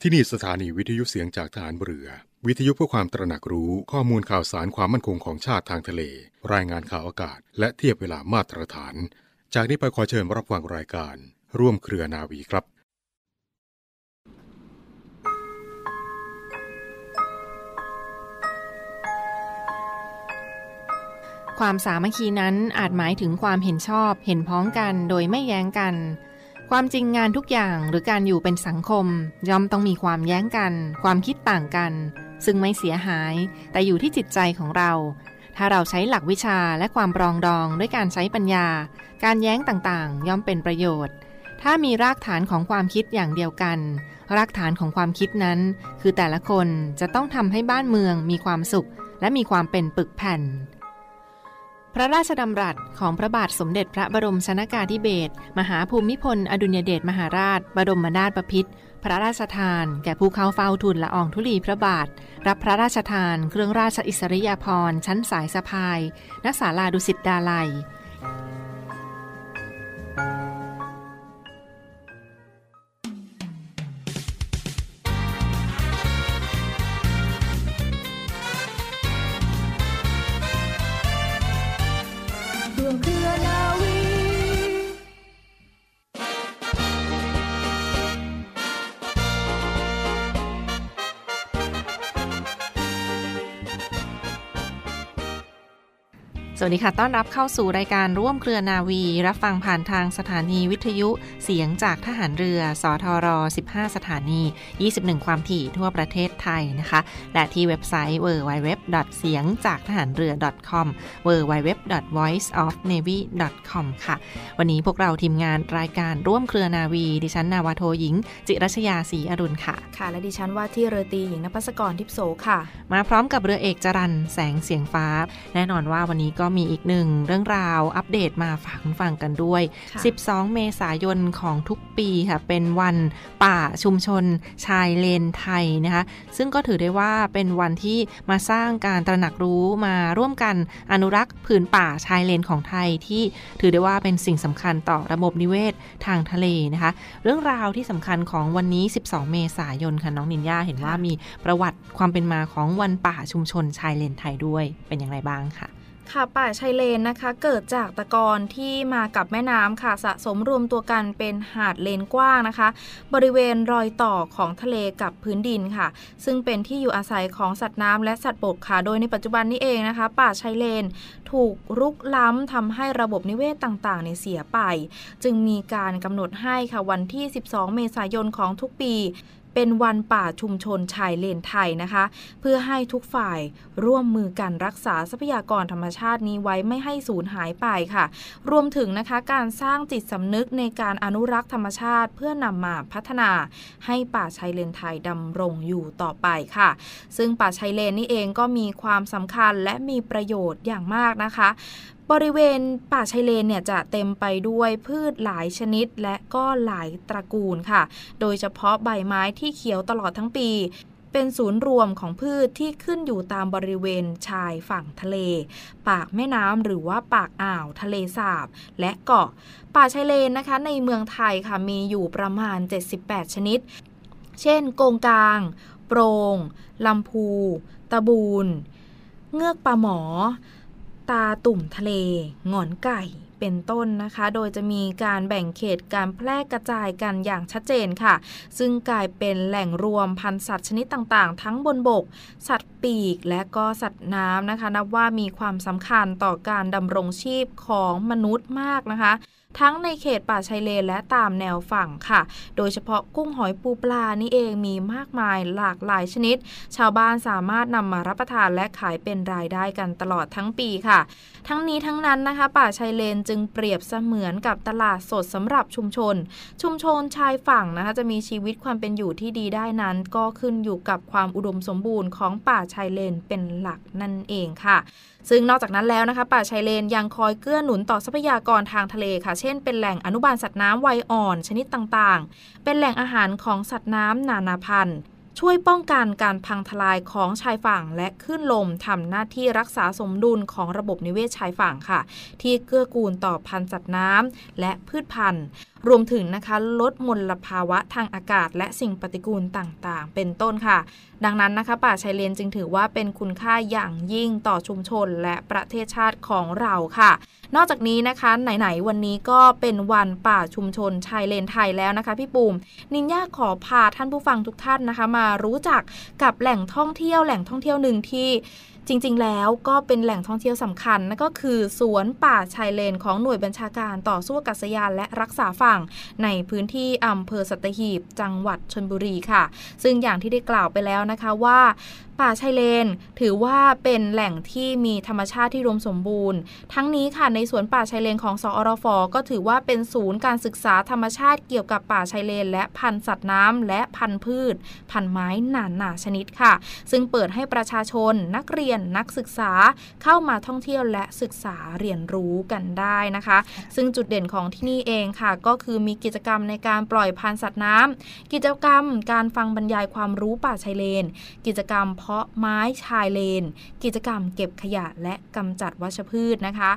ที่นี่สถานีวิทยุเสียงจากฐานเรือ วิทยุเพื่อความตระหนักรู้ข้อมูลข่าวสารความมั่นคงของชาติทางทะเล รายงานข่าวอากาศ และเทียบเวลามาตรฐาน จากนี้ไปขอเชิญรับฟังรายการ ร่วมเครือนาวีครับความสามัคคีนั้นอาจหมายถึงความเห็นชอบ เห็นพ้องกันโดยไม่แย้งกัน ความจริงงานทุกอย่างหรือการอยู่เป็นสังคม ย่อมต้องมีความแย้งกัน ความคิดต่างกัน ซึ่งไม่เสียหาย แต่อยู่ที่จิตใจของเรา ถ้าเราใช้หลักวิชาและความปรองดองด้วยการใช้ปัญญา การแย้งต่างๆ ย่อมเป็นประโยชน์ ถ้ามีรากฐานของความคิดอย่างเดียวกัน รากฐานของความคิดนั้น คือแต่ละคนจะต้องทำให้บ้านเมืองมีความสุข และมีความเป็นปึกแผ่น พระราชดำรัสของพระบาทสมเด็จพระบรมชนากาธิเบศรมหาภูมิพล อดุญเดชมหาราช บรมนาถบพิตรพระราชทาน แก่ผู้เข้าเฝ้าทูลละอองธุลีพระบาท รับพระราชทาน เครื่องราชอิสริยาภรณ์ชั้นสายสะพายณศาลาดุสิตดาลัยร่ว สวัสดีค่ะ ต้อนรับเข้าสู่รายการร่วมเครือนาวี รับฟังผ่านทางสถานีวิทยุเสียงจากทหารเรือ สทร 15 สถานี 21 ความถี่ทั่วประเทศไทยนะคะ และที่เว็บไซต์ www. เสียงจากทหารเรือ .com www. voiceofnavy.com ค่ะ วันนี้พวกเราทีมงานรายการร่วมเครือนาวี ดิฉันนาวาโทหญิง จิรัชยาศรีอรุณค่ะ ค่ะ และดิฉันว่าที่เรือตรีหญิงนภัสกรทิพโสค่ะ มาพร้อมกับเรือเอกจรันแสงเสียงฟ้า แน่นอนว่าวันนี้ก็มีอีกหนึ่งเรื่องราวอัปเดตมาฝากคุณฟังกันด้วยค่ะ12 เมษายนของทุกปีค่ะ เป็นวันป่าชุมชนชายเลนไทยนะคะ ซึ่งก็ถือได้ว่าเป็นวันที่มาสร้างการตระหนักรู้มาร่วมกันอนุรักษ์ผืนป่าชายเลนของไทยที่ถือได้ว่าเป็นสิ่งสำคัญต่อระบบนิเวศทางทะเลนะคะ เรื่องราวที่สำคัญของวันนี้ 12 เมษายนค่ะน้องนินยาเห็นว่ามีประวัติความเป็นมาของวันป่าชุมชนชายเลนไทยด้วยเป็นอย่างไรบ้างค่ะ ค่ะป่าชายเลนนะคะ เกิดจากตะกอนที่มากับแม่น้ำค่ะสะสมรวมตัวกันเป็นหาดเลนกว้างนะคะ บริเวณรอยต่อของทะเลกับพื้นดินค่ะ ซึ่งเป็นที่อยู่อาศัยของสัตว์น้ำและสัตว์บกค่ะโดยในปัจจุบันนี้เองนะคะ ป่าชายเลนถูกรุกล้ำทำให้ระบบนิเวศต่างๆเนี่ยเสียไป จึงมีการกำหนดให้ค่ะวันที่ 12 เมษายนของทุกปี เป็นวันป่าชุมชนชายเลนไทยนะคะ เพื่อให้ทุกฝ่ายร่วมมือกันรักษาทรัพยากรธรรมชาตินี้ไว้ไม่ให้สูญหายไปค่ะ รวมถึงนะคะการสร้างจิตสำนึกในการอนุรักษ์ธรรมชาติ เพื่อนำมาพัฒนาให้ป่าชายเลนไทยดำรงอยู่ต่อไปค่ะ ซึ่งป่าชายเลนนี่เองก็มีความสำคัญและมีประโยชน์อย่างมากนะคะ บริเวณป่าชายเลนเนี่ยจะเต็มไปด้วยพืชหลายชนิดและก็หลายตระกูลค่ะ โดยเฉพาะใบไม้ที่เขียวตลอดทั้งปี เป็นศูนย์รวมของพืชที่ขึ้นอยู่ตามบริเวณชายฝั่งทะเล ปากแม่น้ำหรือว่าปากอ่าวทะเลสาบ และเกาะ ป่าชายเลนนะคะ ในเมืองไทยค่ะมีอยู่ประมาณ 78 ชนิด เช่น โกงกาง โปรงลำพู ตะบูน เงือกปลาหมอ ตาตุ่มทะเลหงอนไก่เป็นต้นนะคะ โดยจะมีการแบ่งเขตการแพร่กระจายกันอย่างชัดเจนค่ะ ซึ่งกลายเป็นแหล่งรวมพันธุ์สัตว์ชนิดต่างๆ ทั้งบนบก สัตว์ปีก และก็สัตว์น้ำนะคะ นับว่ามีความสำคัญต่อการดำรงชีพของมนุษย์มากนะคะ ทั้งในเขตป่าชายเลนและตามแนวฝั่งค่ะ โดยเฉพาะกุ้งหอยปูปลานี่เองมีมากมายหลากหลายชนิด ชาวบ้านสามารถนำมารับประทานและขายเป็นรายได้กันตลอดทั้งปีค่ะ ทั้งนี้ทั้งนั้นนะคะ ป่าชายเลนจึงเปรียบเสมือนกับตลาดสดสำหรับชุมชน ชุมชนชายฝั่งนะคะจะมีชีวิตความเป็นอยู่ที่ดีได้นั้น ก็ขึ้นอยู่กับความอุดมสมบูรณ์ของป่าชายเลนเป็นหลักนั่นเองค่ะ ซึ่งนอกจากนั้นแล้วนะคะ ป่าชายเลนยังคอยเกื้อหนุนต่อทรัพยากรทางทะเลค่ะเช่น เป็นแหล่งอนุบาลสัตว์น้ำวัยอ่อนชนิดต่างๆ เป็นแหล่งอาหารของสัตว์น้ำนานาพันธุ์ ช่วยป้องกันการพังทลายของชายฝั่งและคลื่นลมทำหน้าที่รักษาสมดุลของระบบนิเวศชายฝั่งค่ะ ที่เกื้อกูลต่อพันธุ์สัตว์น้ำและพืชพันธุ์รวมถึงนะคะลดมลภาวะทางอากาศ และสิ่งปฏิกูลต่างๆ เป็นต้นค่ะ ดังนั้นนะคะป่าชายเลนจึงถือว่าเป็นคุณค่าอย่างยิ่งต่อชุมชนและประเทศชาติของเราค่ะ นอกจากนี้นะคะไหนๆวันนี้ก็เป็นวันป่าชุมชนชายเลนไทยแล้วนะคะ พี่ปุ่มนินยาขอพาท่านผู้ฟังทุกท่านนะคะ มารู้จักกับแหล่งท่องเที่ยวแหล่งท่องเที่ยวหนึ่งที่ จริง ๆ แล้วก็เป็นแหล่งท่องเที่ยวสำคัญนั่นก็คือสวนป่าชายเลนของหน่วยบัญชาการต่อสู้กัษยานและรักษาฝั่ง ในพื้นที่อำเภอสัตหีบ จังหวัดชนบุรีค่ะ ซึ่งอย่างที่ได้กล่าวไปแล้วนะคะว่าป่าชายเลน ถือว่าเป็นแหล่งที่มีธรรมชาติที่รวมสมบูรณ์ ทั้งนี้ค่ะในสวนป่าชายเลนของสอรฟก็ถือว่าเป็นศูนย์การศึกษาธรรมชาติเกี่ยวกับป่าชายเลน และพันธุ์สัตว์น้ำและพันธุ์พืช พันธุ์ไม้นานาชนิดค่ะ ซึ่งเปิดให้ประชาชนนักเรียนนักศึกษาเข้ามาท่องเที่ยวและศึกษาเรียนรู้กันได้นะคะ ซึ่งจุดเด่นของที่นี่เองค่ะ ก็คือมีกิจกรรมในการปล่อยพันธุ์สัตว์น้ำกิจกรรมการฟังบรรยายความรู้ป่าชายเลน กิจกรรมเพาะไม้ชายเลน กิจกรรมเก็บขยะและกำจัดวัชพืชนะคะ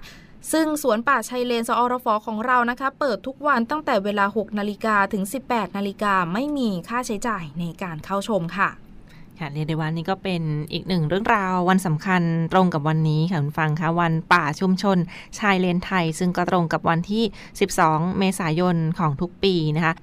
ซึ่งสวนป่าชายเลนสอรฟของเรานะคะ เปิดทุกวันตั้งแต่เวลา 6 นาฬิกาถึง 18 นาฬิกาไม่มีค่าใช้จ่ายในการเข้าชมค่ะ ค่ะเรียกได้ว่านี่ก็เป็นอีกหนึ่งเรื่องราววันสำคัญตรงกับวันนี้ค่ะคุณฟังคะวันป่าชุมชน ชายเลนไทย ซึ่งก็ตรงกับวันที่ 12 เมษายนของทุกปีนะคะ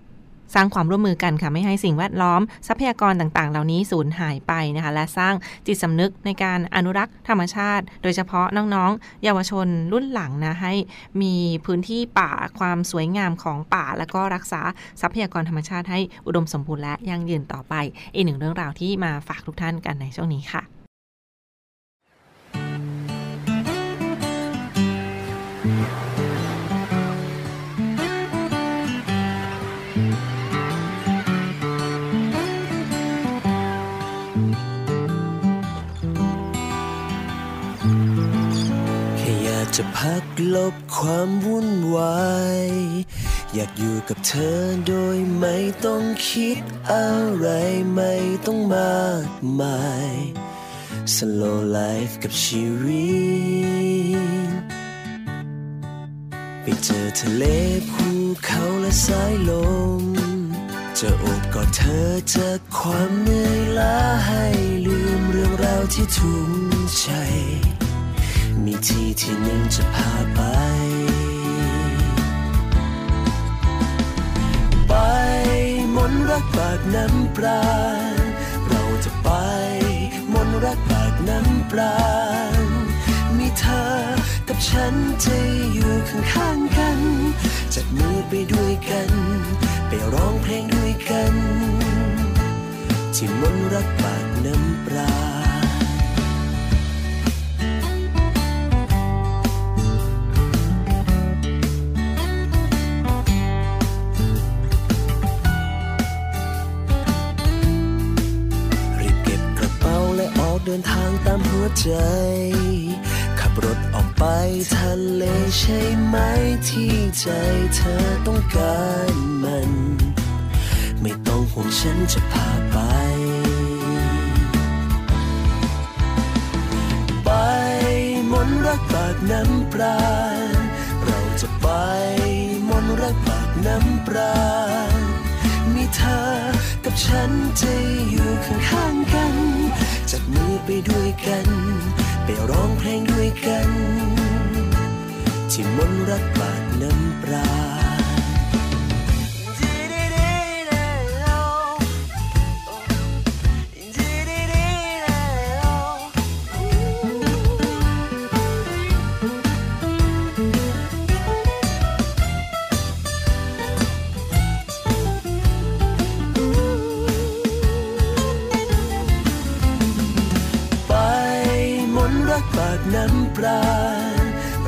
สร้างความร่วมมือกันค่ะไม่ให้สิ่งแวดล้อม ทรัพยากรต่างๆ เหล่านี้สูญหายไปนะคะ และสร้างจิตสำนึกในการอนุรักษ์ธรรมชาติ โดยเฉพาะน้องๆ เยาวชนรุ่นหลังนะให้มีพื้นที่ป่าความสวยงามของป่า แล้วก็รักษาทรัพยากรธรรมชาติให้อุดมสมบูรณ์และยั่งยืนต่อไป อีกหนึ่งเรื่องราวที่มาฝากทุกท่านกันในช่วงนี้ค่ะจะ ลบความวุ่นวาย อยากอยู่กับเธอโดยไม่ต้องคิดอะไรไม่ต้องมากมาย slow life กับชีวิต ไปเจอทะเลภูเขาและสายลม จะโอบกอดเธอจากความเหนื่อยล้าให้ลืมเรื่องราวที่ทุ่มใจ ที่ที่หนึ่งจะพาไป ไปมนรักปากน้ำปลาเราจะไปมนรักปากน้ำปลามีเธอกับฉันจะอยู่ข้างๆกัน จับมือไปด้วยกัน ไปร้องเพลงด้วยกัน ที่มนรักปากน้ำปลา ใจ ขับรถออกไปทะเลใช่ไหมที่ใจเธอต้องการมัน ไม่ต้องห่วงฉันจะพ ไปด้วยกัน ไปร้องเพลงด้วยกัน ที่มนรักปากน้ำปลา ปลา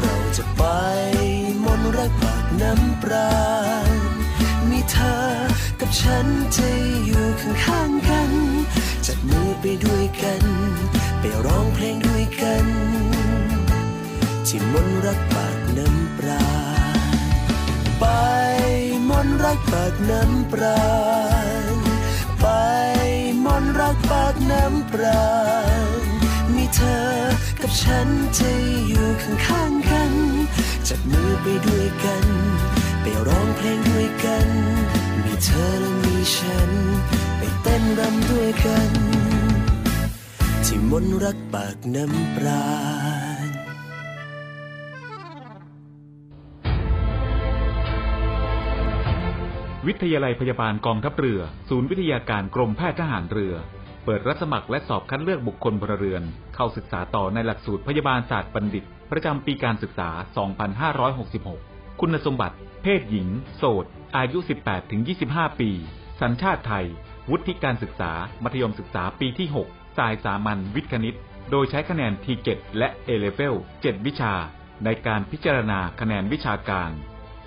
เราจะไปมนรักปากน้ำปลามีเธอกับฉันจะอยู่ข้างๆกัน จับมือไปด้วยกัน ไปร้องเพลงด้วยกัน ที่มนรักปากน้ำปลาไปมนรักปากน้ำปลาไปมนรักปากน้ำปลามีเธอ ฉันจะอยู่ข้างๆกัน จับมือไปด้วยกัน ไปร้องเพลงด้วยกัน มีเธอและมีฉัน ไปเต้นรำด้วยกัน ที่มนต์รักปากน้ำปราวิทยาลัยพยาบาลกองทัพเรือ ศูนย์วิทยาการกรมแพทย์ทหารเรือ เปิดรับสมัครและสอบคัดเลือกบุคคลพลเรือน เข้าศึกษาต่อในหลักสูตรพยาบาลศาสตร์บัณฑิต ประจำปีการศึกษา 2566 คุณสมบัติ เพศหญิง โสด อายุ 18-25 ปี สัญชาติไทย วุฒิการศึกษา มัธยมศึกษาปีที่ 6 สายสามัญวิทย์คณิต โดยใช้คะแนน T7 และ A-Level 7วิชา ในการพิจารณาคะแนนวิชาการ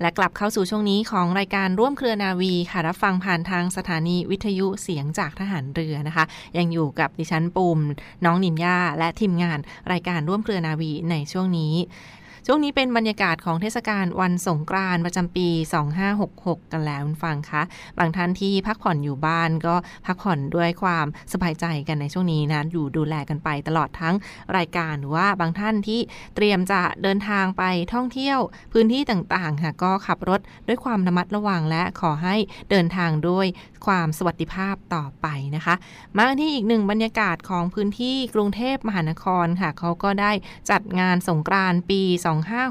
และกลับเข้าสู่ช่วงนี้ของรายการร่วมเครือนาวีค่ะ รับฟังผ่านทางสถานีวิทยุเสียงจากทหารเรือนะคะ ยังอยู่กับดิฉันปูมน้องนินยาและทีมงานรายการร่วมเครือนาวีในช่วงนี้ ช่วงนี้เป็นบรรยากาศของเทศกาลวันสงกรานต์ประจำปี 2566 กันแล้วคุณฟังคะ บางท่านที่พักผ่อนอยู่บ้านก็พักผ่อนด้วยความสบายใจกันในช่วงนี้นะ อยู่ดูแลกันไปตลอดทั้งรายการหรือว่าบางท่านที่เตรียมจะเดินทางไปท่องเที่ยวพื้นที่ต่างๆค่ะก็ขับรถด้วยความระมัดระวังและขอให้เดินทางด้วย ความสวัสดิภาพต่อไปนะคะ มาที่อีกหนึ่งบรรยากาศของพื้นที่กรุงเทพมหานครค่ะเขาก็ได้จัดงานสงกรานต์ปี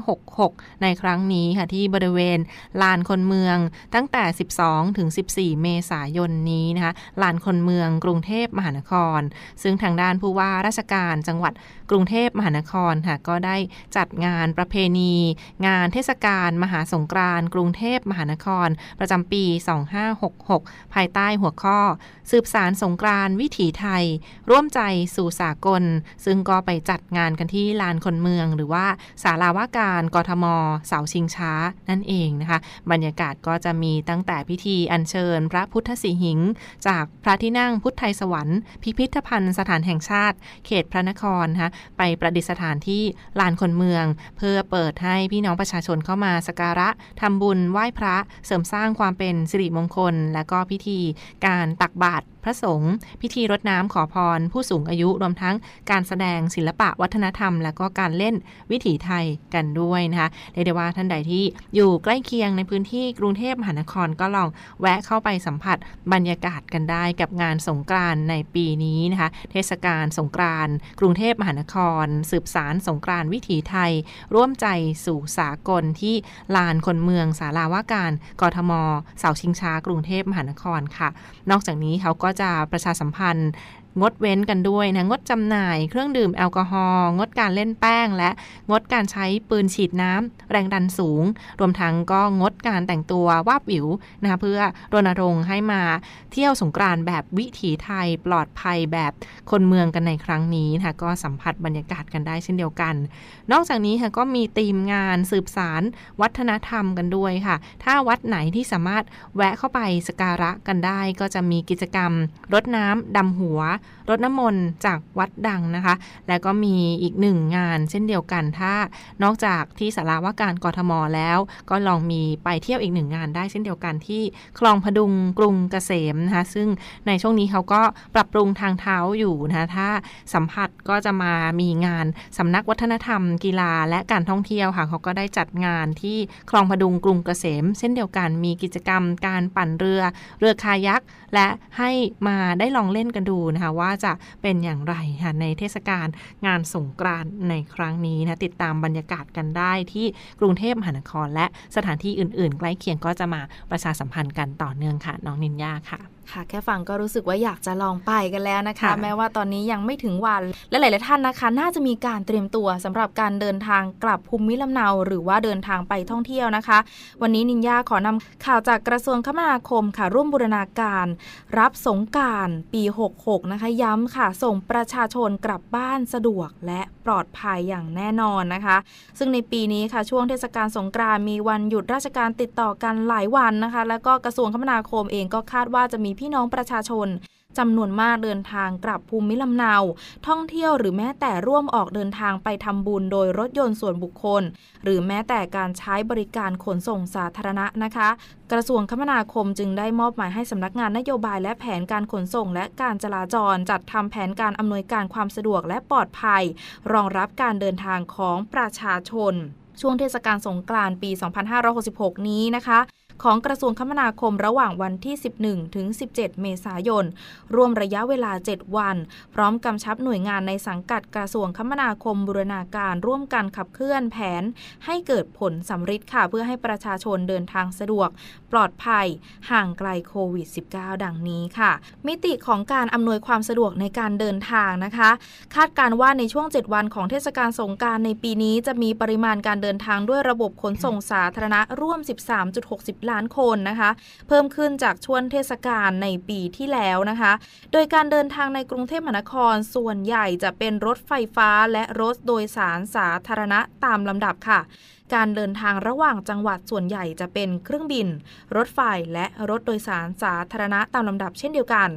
2566 ในครั้งนี้ค่ะที่บริเวณลานคนเมืองตั้งแต่ 12 ถึง 14 เมษายนนี้นะคะลานคนเมืองกรุงเทพมหานคร ซึ่งทางด้านผู้ว่าราชการจังหวัดกรุงเทพมหานครค่ะก็ได้จัดงานประเพณี งานเทศกาลมหาสงกรานต์กรุงเทพมหานคร ประจำปี 2566 ภายใต้หัวข้อ สืบสารสงกรานต์วิถีไทย ร่วมใจสู่สากล ซึ่งก็ไปจัดงานกันที่ลานคนเมือง หรือว่าศาลาว่าการกทม เสาชิงช้านั่นเองนะคะ บรรยากาศก็จะมีตั้งแต่พิธีอัญเชิญ พระพุทธสีหิง จากพระที่นั่งพุทธไทยสวรรค์ พิพิธภัณฑ์สถานแห่งชาติ เขตพระนครนะคะไปประดิษฐานที่ลานคนเมือง เพื่อเปิดให้พี่น้องประชาชนเข้ามาสักการะทำบุญไหว้พระเสริมสร้างความเป็นสิริมงคล และก็พิธีการตักบาตร พระสงฆ์พิธีรดน้ำขอพร ผู้สูงอายุรวมทั้งการแสดงศิลปะวัฒนธรรม และก็การเล่นวิถีไทยกันด้วยนะคะเรียกได้ว่าท่านใดที่อยู่ใกล้เคียงในพื้นที่กรุงเทพมหานครก็ลองแวะเข้าไปสัมผัสบรรยากาศกันได้กับงานสงกรานต์ในปีนี้นะคะเทศกาลสงกรานต์กรุงเทพมหานคร สืบสารสงกรานต์วิถีไทย ร่วมใจสู่สากลที่ลานคนเมืองศาลาว่าการกทมเสาชิงช้ากรุงเทพมหานครค่ะ นอกจากนี้เขาก็จะประชาสัมพันธ์ งดเว้นกันด้วยนะ งดจำหน่ายเครื่องดื่มแอลกอฮอล์งดการเล่นแป้ง และงดการใช้ปืนฉีดน้ำแรงดันสูง รวมทั้งก็งดการแต่งตัววาบวิวนะคะเพื่อรณรงค์ให้มาเที่ยวสงกรานแบบวิถีไทยปลอดภัยแบบคนเมืองกันในครั้งนี้นะคะก็สัมผัสบรรยากาศกันได้เช่นเดียวกัน นอกจากนี้ค่ะก็มีธีมงานสืบสารวัฒนธรรมกันด้วยค่ะ ถ้าวัดไหนที่สามารถแวะเข้าไปสกการะกันได้ ก็จะมีกิจกรรมรดน้ำดำหัวรดน้ำมนต์จากวัดดังนะคะ แล้วก็มีอีกหนึ่งงานเช่นเดียวกัน ถ้านอกจากที่สาราว่าการกทมแล้ว ก็ลองมีไปเที่ยวอีกหนึ่งงานได้เช่นเดียวกันที่คลองพดุงกรุงเกษมนะคะซึ่งในช่วงนี้เขาก็ปรับปรุงทางเท้าอยู่นะคะถ้าสัมผัสก็จะมามีงานสำนักวัฒนธรรม กีฬาและการท่องเที่ยวค่ะเขาก็ได้จัดงานที่คลองพดุงกรุงเกษม เช่นเดียวกันมีกิจกรรมการปั่นเรือ เรือคายักและให้มาได้ลองเล่นกันดูนะคะว่าจะเป็นอย่างไรค่ะในเทศกาลงานสงกรานต์ในครั้งนี้นะติดตามบรรยากาศกันได้ที่กรุงเทพมหานคร และสถานที่อื่น ๆ ใกล้เคียงก็จะมาประชาสัมพันธ์กันต่อเนื่องค่ะ น้องนินยาค่ะ ค่ะแค่ฟังก็รู้สึกว่าอยากจะลองไปกันแล้วนะคะค่ะแม้ว่าตอนนี้ยังไม่ถึงวันและหลาย ๆ ท่านนะคะ น่าจะมีการเตรียมตัวสำหรับการเดินทางกลับภูมิลำเนา หรือว่าเดินทางไปท่องเที่ยวนะคะ วันนี้นินยาขอนำข่าวจากกระทรวงคมนาคมค่ะ ร่วมบูรณาการ รับสงกรารปี 66 นะคะ ย้ำค่ะ ส่งประชาชนกลับบ้านสะดวกและปลอดภัยอย่างแน่นอนนะคะ ซึ่งในปีนี้ค่ะช่วงเทศกาลสงกรานต์มีวันหยุดราชการติดต่อกันหลายวันนะคะ แล้วก็กระทรวงคมนาคมเองก็คาดว่าจะมีพี่น้องประชาชนจำนวนมากเดินทางกลับภูมิลำเนา ท่องเที่ยวหรือแม้แต่ร่วมออกเดินทางไปทำบุญโดยรถยนต์ส่วนบุคคล หรือแม้แต่การใช้บริการขนส่งสาธารณะนะคะ กระทรวงคมนาคมจึงได้มอบหมายให้สำนักงานนโยบายและแผนการขนส่ง และการจราจร จัดทำแผนการอำนวยการความสะดวกและปลอดภัย รองรับการเดินทางของประชาชน ช่วงเทศกาลสงกรานต์ปี 2566 นี้นะคะ ของกระทรวงคมนาคมระหว่างวันที่ 11 ถึง 17 เมษายน รวมระยะเวลา 7 วัน พร้อมกำชับหน่วยงานในสังกัดกระทรวงคมนาคมบูรณาการร่วมกันขับเคลื่อนแผน ให้เกิดผลสำฤทธิ์ค่ะ เพื่อให้ประชาชนเดินทางสะดวก ปลอดภัย ห่างไกลโควิด -19 ดังนี้ค่ะ มิติของการอำนวยความสะดวกในการเดินทางนะคะ คาดการว่าในช่วง 7 วันของเทศกาลสงการในปีนี้จะมีปริมาณการเดินทางด้วยระบบขนส่งสาธารณะร่วม 13.60ล้านคนนะคะ เพิ่มขึ้นจากช่วงเทศกาลในปีที่แล้วนะคะ โดยการเดินทางในกรุงเทพมหานครส่วนใหญ่จะเป็นรถไฟฟ้าและรถโดยสารสาธารณะตามลำดับค่ะ การเดินทางระหว่างจังหวัดส่วนใหญ่จะเป็นเครื่องบิน รถไฟและรถโดยสารสาธารณะตามลำดับเช่นเดียวกัน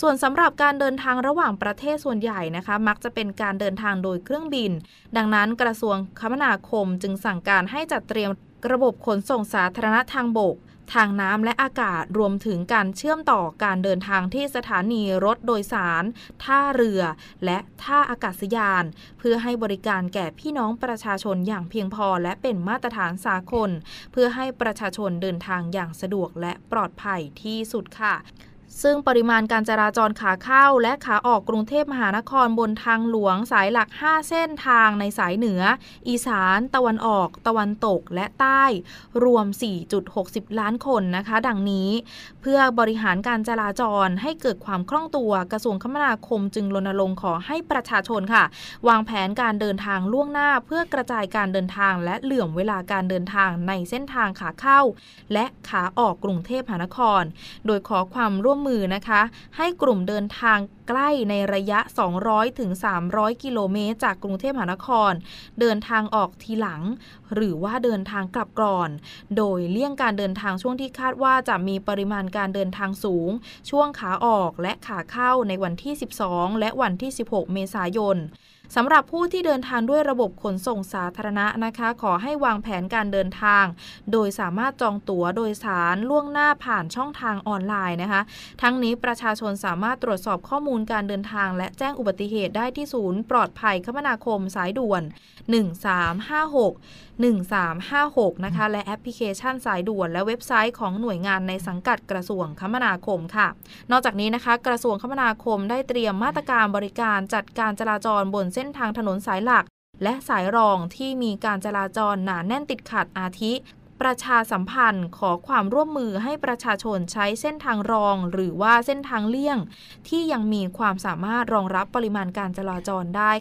ส่วนสำหรับการเดินทางระหว่างประเทศส่วนใหญ่นะคะ มักจะเป็นการเดินทางโดยเครื่องบิน ดังนั้นกระทรวงคมนาคมจึงสั่งการให้จัดเตรียม ระบบขนส่งสาธารณะทางบก ทางน้ำและอากาศรวมถึงการเชื่อมต่อการเดินทางที่สถานีรถโดยสาร ท่าเรือ และท่าอากาศยาน เพื่อให้บริการแก่พี่น้องประชาชนอย่างเพียงพอและเป็นมาตรฐานสากล เพื่อให้ประชาชนเดินทางอย่างสะดวกและปลอดภัยที่สุดค่ะ ซึ่งปริมาณการจราจรขาเข้าและขาออกกรุงเทพมหานครบนทางหลวงสายหลัก 5 เส้นทางในสายเหนือ อีสาน ตะวันออก ตะวันตกและใต้ รวม 4.60 ล้านคนนะคะ ดังนี้ เพื่อบริหารการจราจรให้เกิดความคล่องตัวกระทรวงคมนาคมจึงรณรงค์ขอให้ประชาชนค่ะ วางแผนการเดินทางล่วงหน้า เพื่อกระจายการเดินทาง และเหลื่อมเวลาการเดินทางในเส้นทางขาเข้า และขาออกกรุงเทพมหานคร โดยขอความร่วมมือนะคะ ให้กลุ่มเดินทางใกล้ในระยะ 200ถึง300กิโลเมตรจากกรุงเทพมหานคร เดินทางออกทีหลัง หรือว่าเดินทางกลับก่อน โดยเลี่ยงการเดินทางช่วงที่คาดว่าจะมีปริมาณการเดินทางสูง ช่วงขาออกและขาเข้าในวันที่ 12 และวันที่ 16 เมษายน สำหรับผู้ที่เดินทางด้วยระบบขนส่งสาธารณะนะคะ ขอให้วางแผนการเดินทาง โดยสามารถจองตั๋วโดยสารล่วงหน้าผ่านช่องทางออนไลน์นะคะ ทั้งนี้ประชาชนสามารถตรวจสอบข้อมูลการเดินทาง และแจ้งอุบัติเหตุได้ที่ศูนย์ปลอดภัยคมนาคมสายด่วน 1356 1356 นะคะ และแอปพลิเคชันสายด่วน และเว็บไซต์ของหน่วยงานในสังกัดกระทรวงคมนาคมค่ะ นอกจากนี้นะคะ กระทรวงคมนาคมได้เตรียมมาตรการบริการจัดการจราจรบนเส้น้นทางถนนสายหลัก และสายรองที่มีการจราจรหนาแน่นติดขัดอาทิประชาสัมพันธ์ขอความร่วมมือให้ประชาชนใช้เส้นทางรอง หรือว่าเส้นทางเลี่ยง ที่ยังมีความสามารถรองรับปริมาณการจราจรได้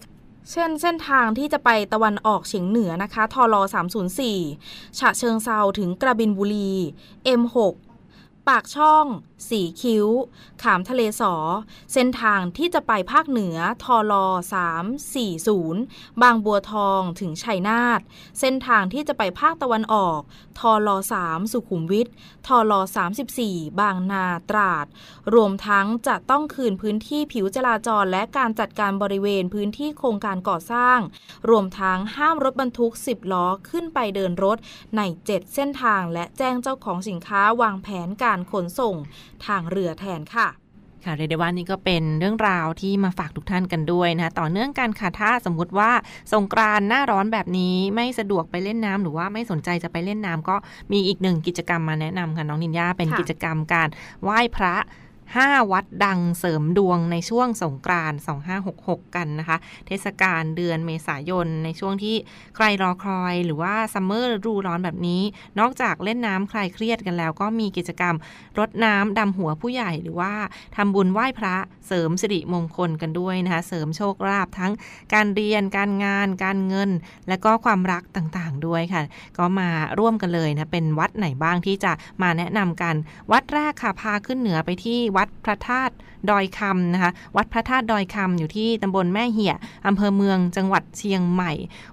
เช่นเส้นทางที่จะไปตะวันออกเฉียงเหนือนะคะทล304 ฉะเชิงเซาถึงกระบินบุรี M6 ปากช่อง สีคิ้ว ขามทะเลสอ เส้นทางที่จะไปภาคเหนือทล340 บางบัวทองถึงชัยนาท เส้นทางที่จะไปภาคตะวันออกทล3สุขุมวิททล34 บางนาตราด รวมทั้งจะต้องคืนพื้นที่ผิวจราจรและการจัดการบริเวณพื้นที่โครงการก่อสร้าง รวมทั้งห้ามรถบรรทุก 10 ล้อขึ้นไปเดินรถใน 7 เส้นทางและแจ้งเจ้าของสินค้าวางแผนการขนส่ง ทางเรือแทนค่ะค่ะเรียกได้ว่านี่ก็เป็นเรื่องราวที่มาฝากทุกท่านกันด้วยนะคะต่อเนื่องกันค่ะถ้าสมมุติว่าสงกรานต์หน้าร้อนแบบนี้ไม่สะดวกไปเล่นน้ำหรือว่าไม่สนใจจะไปเล่นน้ำก็มีอีกหนึ่งกิจกรรมมาแนะนำค่ะน้องนินยาเป็นค่ะกิจกรรมการไหว้พระ 5 วัดดังเสริมดวงในช่วงสงกรานต์2566 กันนะคะ เทศกาลเดือนเมษายน ในช่วงที่ใครรอคอย หรือว่าซัมเมอร์ฤดูร้อนแบบนี้ นอกจากเล่นน้ำคลายเครียดกันแล้ว ก็มีกิจกรรมรดน้ำดำหัวผู้ใหญ่หรือว่าทำบุญไหว้พระเสริมสิริมงคลกันด้วยนะคะ เสริมโชคลาภทั้งการเรียนการงาน การเงิน และก็ความรักต่างๆด้วยค่ะ ก็มาร่วมกันเลยนะเป็นวัดไหนบ้างที่จะมาแนะนำกัน วัดแรกค่ะพาขึ้นเหนือไปที่วัดวัดพระธาตุดอยคำนะคะ วัดพระธาตุดอยคำอยู่ที่ตำบลแม่เหี่ยอำเภอเมืองจังหวัดเชียงใหม่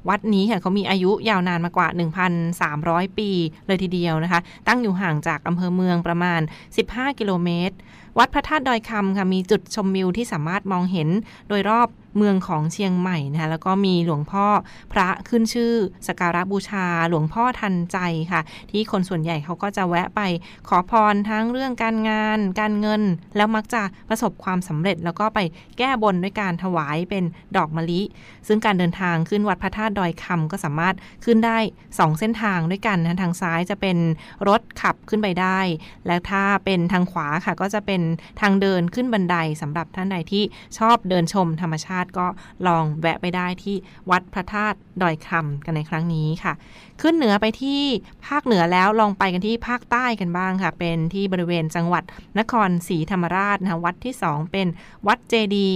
วัดนี้ค่ะเขามีอายุยาวนานมากว่า 1,300 ปีเลยทีเดียวนะคะ ตั้งอยู่ห่างจากอำเภอเมืองประมาณ 15 กิโลเมตร วัดพระธาตุดอยคำค่ะมีจุดชมวิวที่สามารถมองเห็นโดยรอบเมืองของเชียงใหม่นะคะแล้วก็มีหลวงพ่อพระขึ้นชื่อสการะบูชา หลวงพ่อทันใจค่ะ ที่คนส่วนใหญ่เขาก็จะแวะไปขอพรทั้งเรื่องการงาน การเงิน แล้วมักจะประสบความสำเร็จ แล้วก็ไปแก้บนด้วยการถวายเป็นดอกมะลิ ซึ่งการเดินทางขึ้นวัดพระธาตุดอยคำก็สามารถขึ้นได้ 2 เส้นทางด้วยกันนะทางซ้ายจะเป็นรถขับขึ้นไปได้ และถ้าเป็นทางขวาค่ะก็จะเป็นทางเดินขึ้นบันไดสำหรับท่านใดที่ชอบเดินชมธรรมชาติก็ลองแวะไปได้ที่วัดพระธาตุดอยคำกันในครั้งนี้ค่ะ ขึ้นเหนือไปที่ภาคเหนือแล้วลองไปกันที่ภาคใต้กันบ้างค่ะ เป็นที่บริเวณจังหวัดนครศรีธรรมราชนะวัดที่ 2 เป็นวัดเจดี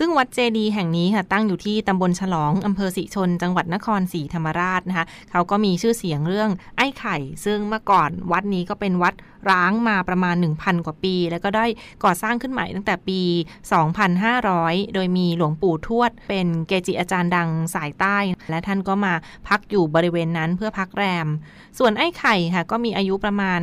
ซึ่งวัดเจดีแห่งนี้ค่ะตั้งอยู่ที่ตำบลฉลองอำเภอสิชน จังหวัดนครศรีธรรมราชนะคะเขาก็มีชื่อเสียงเรื่องไอ้ไข่ ซึ่งเมื่อก่อนวัดนี้ก็เป็นวัดร้างมาประมาณ 1,000 กว่าปี แล้วก็ได้ก่อสร้างขึ้นใหม่ตั้งแต่ปี 2500 โดยมีหลวงปู่ทวด เป็นเกจิอาจารย์ดังสายใต้ และท่านก็มาพักอยู่บริเวณนั้นเพื่อพักแรม ส่วนไอ้ไข่ค่ะก็มีอายุประมาณ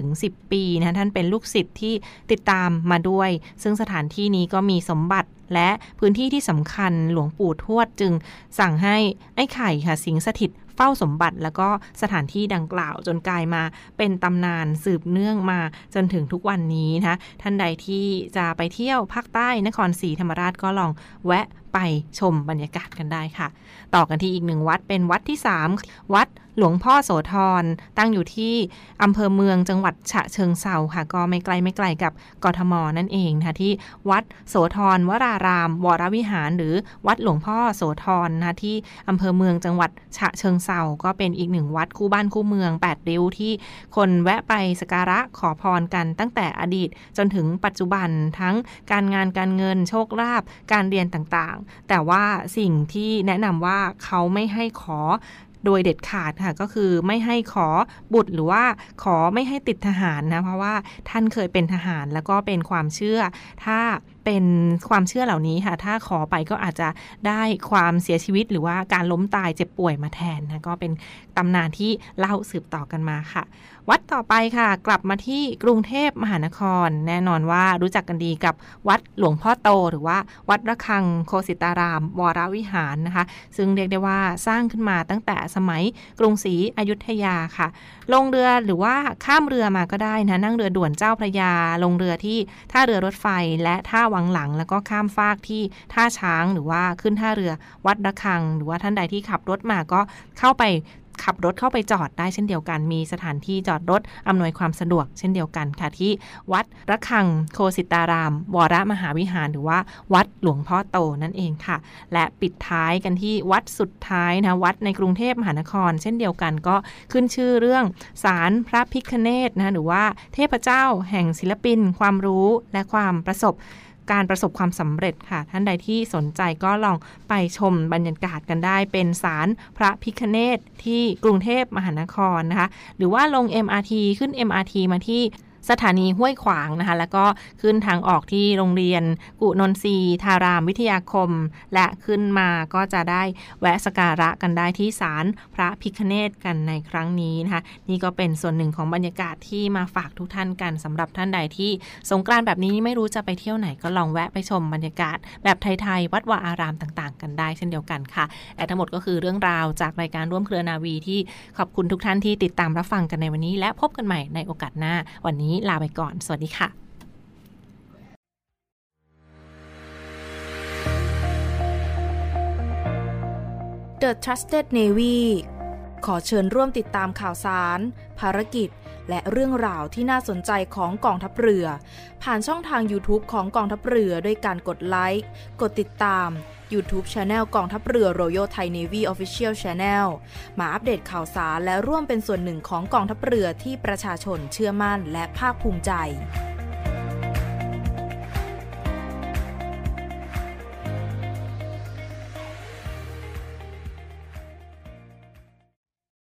9-10 ปีนะท่านเป็นลูกศิษย์ที่ติดตามมาด้วย ซึ่งสถานที่นี้ก็มีสมบัติและพื้นที่ที่สำคัญหลวงปู่ทวดจึงสั่งให้ไอ้ไข่ค่ะสิงสถิต เฝ้าสมบัติแล้วก็สถานที่ดังกล่าวจนกลายมาเป็นตำนานสืบเนื่องมาจนถึงทุกวันนี้นะท่านใดที่จะไปเที่ยวภาคใต้นครศรีธรรมราชก็ลองแวะไปชมบรรยากาศกันได้ค่ะ ต่อกันที่อีกหนึ่งวัดเป็นวัดที่ 3 วัด หลวงพ่อโสธรตั้งอยู่ที่อำเภอเมืองจังหวัดฉะเชิงเซาค่ะ ก็ไม่ไกลไม่ไกลกับกทมนั่นเองนะคะที่วัดโสธรวราราม วรวิหาร หรือวัดหลวงพ่อโสธรนะที่อำเภอเมืองจังหวัดฉะเชิงเซาก็เป็นอีกหนึ่งวัดคู่บ้านคู่เมือง8ริ้วที่คนแวะไปสการะขอพรกันตั้งแต่อดีตจนถึงปัจจุบันทั้งการงานการเงินโชคลาภการเรียนต่างๆ แต่ว่าสิ่งที่แนะนำว่าเขาไม่ให้ขอ โดยเด็ดขาดค่ะก็คือไม่ให้ขอบุตรหรือว่าขอไม่ให้ติดทหารนะเพราะว่าท่านเคยเป็นทหารแล้วก็เป็นความเชื่อ ถ้า เป็นความเชื่อเหล่านี้ค่ะ ถ้าขอไปก็อาจจะได้ความเสียชีวิต หรือว่าการล้มตายเจ็บป่วยมาแทนนะก็เป็นตำนานที่เล่าสืบต่อกันมาค่ะ วัดต่อไปค่ะ กลับมาที่กรุงเทพมหานคร แน่นอนว่ารู้จักกันดีกับวัดหลวงพ่อโต หรือว่าวัดระฆังโคสิตาราม วรวิหารนะคะ ซึ่งเรียกได้ว่าสร้างขึ้นมาตั้งแต่สมัยกรุงศรีอยุธยาค่ะ ลงเรือหรือว่าข้ามเรือมาก็ได้นะนั่งเรือด่วนเจ้าพระยา ลงเรือที่ท่าเรือรถไฟและท่าวงหลัง แล้วก็ข้ามฟากที่ท่าช้างหรือว่าขึ้นท่าเรือวัดระฆัง หรือว่าท่านใดที่ขับรถมาก็เข้าไปขับรถเข้าไปจอดได้เช่นเดียวกัน มีสถานที่จอดรถอำนวยความสะดวกเช่นเดียวกันค่ะที่วัดระฆังโคสิตาราม วรมหาวิหารหรือว่าวัดหลวงพ่อโตนั่นเองค่ะ และปิดท้ายกันที่วัดสุดท้ายนะวัดในกรุงเทพมหานคร เช่นเดียวกันก็ขึ้นชื่อเรื่องศาลพระพิคเนตนะหรือว่าเทพเจ้าแห่งศิลปิน ความรู้และความประสบ การประสบความสำเร็จค่ะ ท่านใดที่สนใจก็ลองไปชมบรรยากาศกันได้ เป็นศาลพระพิคเนตที่กรุงเทพมหานครนะคะ หรือว่าลง MRT ขึ้น MRT มาที่ สถานีห้วยขวางนะคะ แล้วก็ขึ้นทางออกที่โรงเรียน กุนนทรีทารามวิทยาคม และขึ้นมาก็จะได้แวะสการะกันได้ที่ศาลพระพิคเนตกันในครั้งนี้นะคะ นี่ก็เป็นส่วนหนึ่งของบรรยากาศที่มาฝากทุกท่านกันสำหรับท่านใดที่สงกรานต์แบบนี้ไม่รู้จะไปเที่ยวไหนก็ลองแวะไปชมบรรยากาศ แบบไทยๆวัดวาอารามต่างๆ กันได้เช่นเดียวกันค่ะแต่ทั้งหมดก็คือเรื่องราวจากรายการร่วมเครือนาวีที่ขอบคุณทุกท่านที่ติดตามรับฟังกันในวันนี้ และพบกันใหม่ในโอกาสหน้าวันนี้ลาไปก่อน สวัสดีค่ะ The Trusted Navy ขอเชิญร่วมติดตามข่าวสาร ภารกิจ และเรื่องราวที่น่าสนใจของกองทัพเรือ ผ่านช่องทาง YouTube ของกองทัพเรือด้วยการกดไลค์ กดติดตาม YouTube Channel กองทัพเรือ Royal Thai Navy Official Channel มาอัปเดตข่าวสารและร่วมเป็นส่วนหนึ่งของกองทัพเรือที่ประชาชนเชื่อมั่นและภาคภูมิใจ